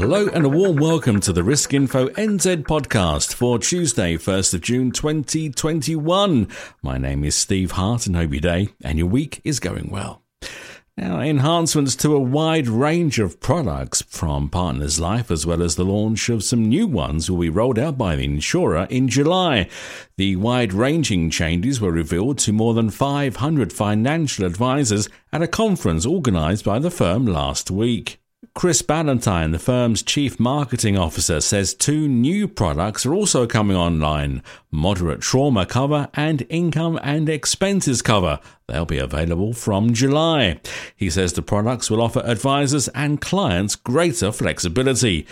Hello and a warm welcome to the Risk Info NZ podcast for Tuesday, 1st of June 2021. My name is Steve Hart and hope your day and your week is going well. Now, enhancements to a wide range of products from Partners Life, as well as the launch of some new ones, will be rolled out by the insurer in July. The wide ranging changes were revealed to more than 500 financial advisors at a conference organised by the firm last week. Chris Ballantyne, the firm's chief marketing officer, says two new products are also coming online moderate trauma cover and income and expenses cover. They'll be available from July. He says the products will offer advisors and clients greater flexibility.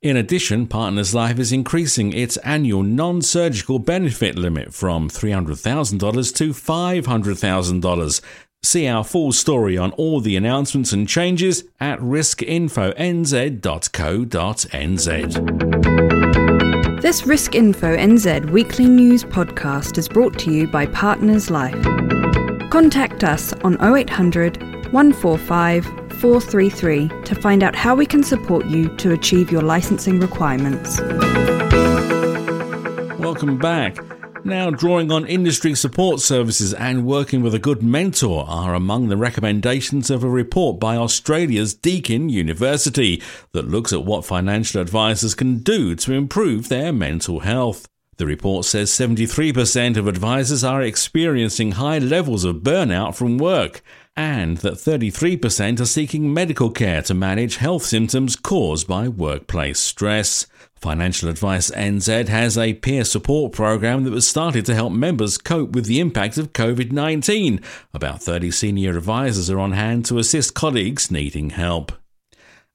In addition, Partners Life is increasing its annual non surgical benefit limit from $300,000 to $500,000. See our full story on all the announcements and changes at riskinfonz.co.nz. This Risk Info NZ weekly news podcast is brought to you by Partners Life. Contact us on 0800 145 433 to find out how we can support you to achieve your licensing requirements. Welcome back. Now, drawing on industry support services and working with a good mentor are among the recommendations of a report by Australia's Deakin University that looks at what financial advisors can do to improve their mental health. The report says 73% of advisors are experiencing high levels of burnout from work, and that 33% are seeking medical care to manage health symptoms caused by workplace stress. Financial Advice NZ has a peer support program that was started to help members cope with the impact of COVID 19. About 30 senior advisors are on hand to assist colleagues needing help.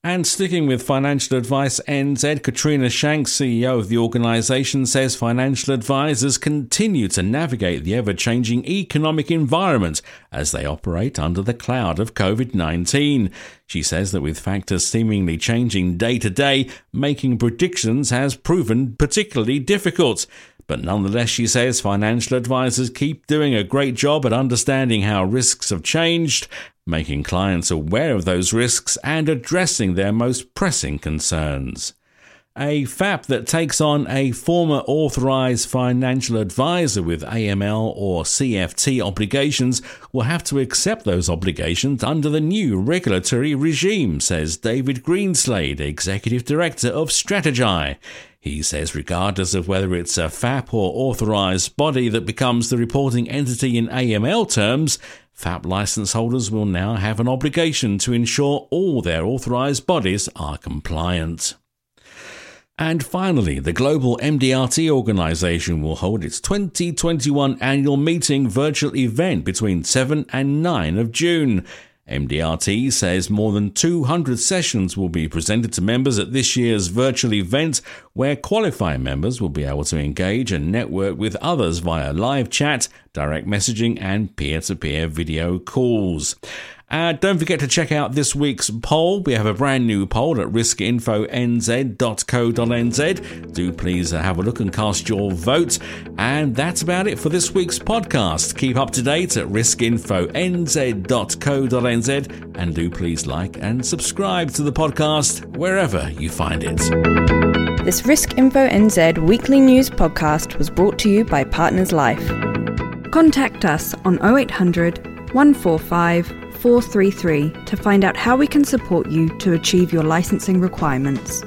And sticking with Financial Advice NZ, Katrina Shanks, CEO of the organisation, says financial advisors continue to navigate the ever changing economic environment as they operate under the cloud of COVID 19. She says that with factors seemingly changing day to day, making predictions has proven particularly difficult. But nonetheless, she says financial advisors keep doing a great job at understanding how risks have changed, making clients aware of those risks, and addressing their most pressing concerns. A FAP that takes on a former authorized financial advisor with AML or CFT obligations will have to accept those obligations under the new regulatory regime, says David Greenslade, Executive Director of Strategy. He says, regardless of whether it's a FAP or authorised body that becomes the reporting entity in AML terms, FAP licence holders will now have an obligation to ensure all their authorised bodies are compliant. And finally, the Global MDRT organisation will hold its 2021 annual meeting virtual event between 7 and 9 of June. MDRT says more than 200 sessions will be presented to members at this year's virtual event, where qualifying members will be able to engage and network with others via live chat, direct messaging, and peer to peer video calls. Uh, don't forget to check out this week's poll. We have a brand new poll at riskinfonz.co.nz. Do please uh, have a look and cast your vote. And that's about it for this week's podcast. Keep up to date at riskinfonz.co.nz and do please like and subscribe to the podcast wherever you find it. This Risk Info NZ weekly news podcast was brought to you by Partners Life. Contact us on 0800 145 433 to find out how we can support you to achieve your licensing requirements.